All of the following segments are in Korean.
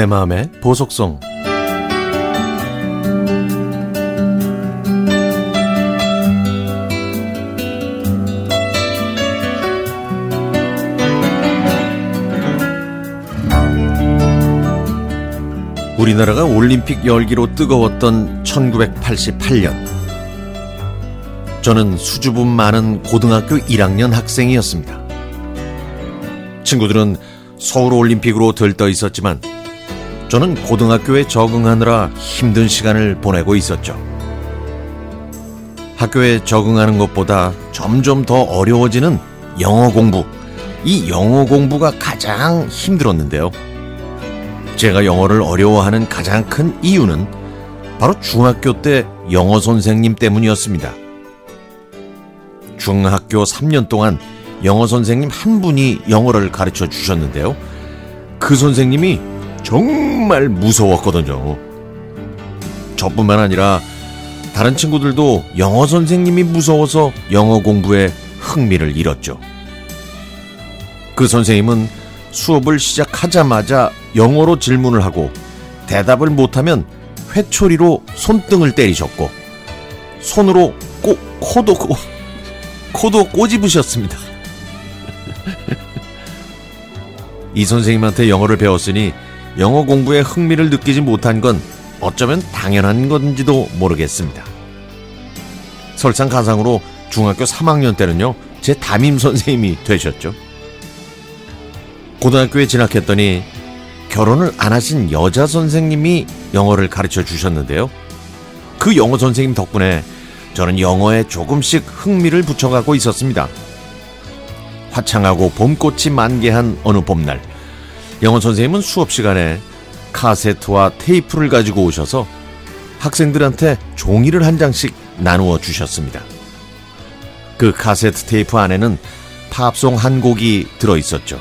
내 마음의 보석성 우리나라가 올림픽 열기로 뜨거웠던 1988년. 저는 수줍음 많은 고등학교 1학년 학생이었습니다. 친구들은 서울 올림픽으로 들떠 있었지만 저는 고등학교에 적응하느라 힘든 시간을 보내고 있었죠. 학교에 적응하는 것보다 점점 더 어려워지는 영어 공부. 이 영어 공부가 가장 힘들었는데요. 제가 영어를 어려워하는 가장 큰 이유는 바로 중학교 때 영어 선생님 때문이었습니다. 중학교 3년 동안 영어 선생님 한 분이 영어를 가르쳐 주셨는데요. 그 선생님이 정말 무서웠거든요. 저뿐만 아니라 다른 친구들도 영어 선생님이 무서워서 영어 공부에 흥미를 잃었죠. 그 선생님은 수업을 시작하자마자 영어로 질문을 하고 대답을 못하면 회초리로 손등을 때리셨고 손으로 꼬, 코도 꼬, 코도 꼬집으셨습니다. 이 선생님한테 영어를 배웠으니 영어 공부에 흥미를 느끼지 못한 건 어쩌면 당연한 건지도 모르겠습니다. 설상가상으로 중학교 3학년 때는요, 제 담임 선생님이 되셨죠. 고등학교에 진학했더니 결혼을 안 하신 여자 선생님이 영어를 가르쳐 주셨는데요. 그 영어 선생님 덕분에 저는 영어에 조금씩 흥미를 붙여가고 있었습니다. 화창하고 봄꽃이 만개한 어느 봄날, 영어 선생님은 수업 시간에 카세트와 테이프를 가지고 오셔서 학생들한테 종이를 한 장씩 나누어 주셨습니다. 그 카세트 테이프 안에는 팝송 한 곡이 들어 있었죠.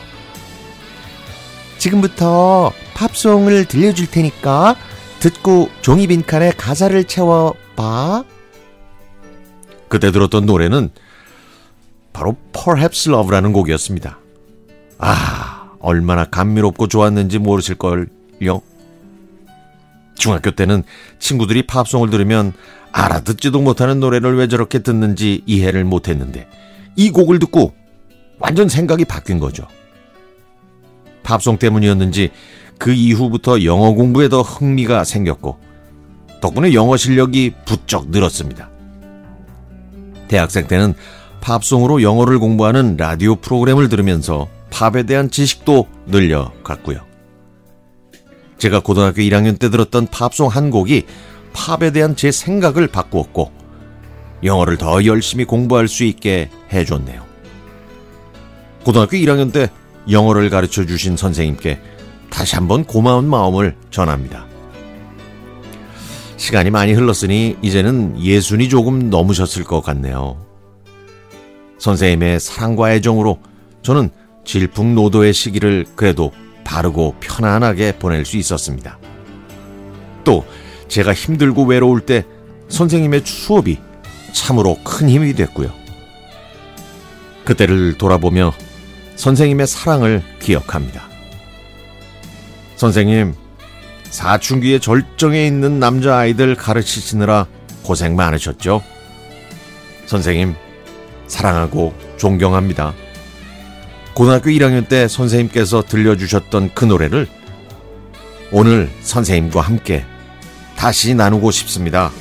지금부터 팝송을 들려줄 테니까 듣고 종이 빈칸에 가사를 채워봐. 그때 들었던 노래는 바로 Perhaps Love라는 곡이었습니다. 아, 얼마나 감미롭고 좋았는지 모르실걸요. 중학교 때는 친구들이 팝송을 들으면 알아듣지도 못하는 노래를 왜 저렇게 듣는지 이해를 못했는데 이 곡을 듣고 완전 생각이 바뀐 거죠. 팝송 때문이었는지 그 이후부터 영어 공부에 더 흥미가 생겼고 덕분에 영어 실력이 부쩍 늘었습니다. 대학생 때는 팝송으로 영어를 공부하는 라디오 프로그램을 들으면서 팝에 대한 지식도 늘려갔고요. 제가 고등학교 1학년 때 들었던 팝송 한 곡이 팝에 대한 제 생각을 바꾸었고 영어를 더 열심히 공부할 수 있게 해줬네요. 고등학교 1학년 때 영어를 가르쳐 주신 선생님께 다시 한번 고마운 마음을 전합니다. 시간이 많이 흘렀으니 이제는 예순이 조금 넘으셨을 것 같네요. 선생님의 사랑과 애정으로 저는 질풍노도의 시기를 그래도 바르고 편안하게 보낼 수 있었습니다. 또 제가 힘들고 외로울 때 선생님의 수업이 참으로 큰 힘이 됐고요. 그때를 돌아보며 선생님의 사랑을 기억합니다. 선생님, 사춘기의 절정에 있는 남자아이들 가르치시느라 고생 많으셨죠? 선생님, 사랑하고 존경합니다. 고등학교 1학년 때 선생님께서 들려주셨던 그 노래를 오늘 선생님과 함께 다시 나누고 싶습니다.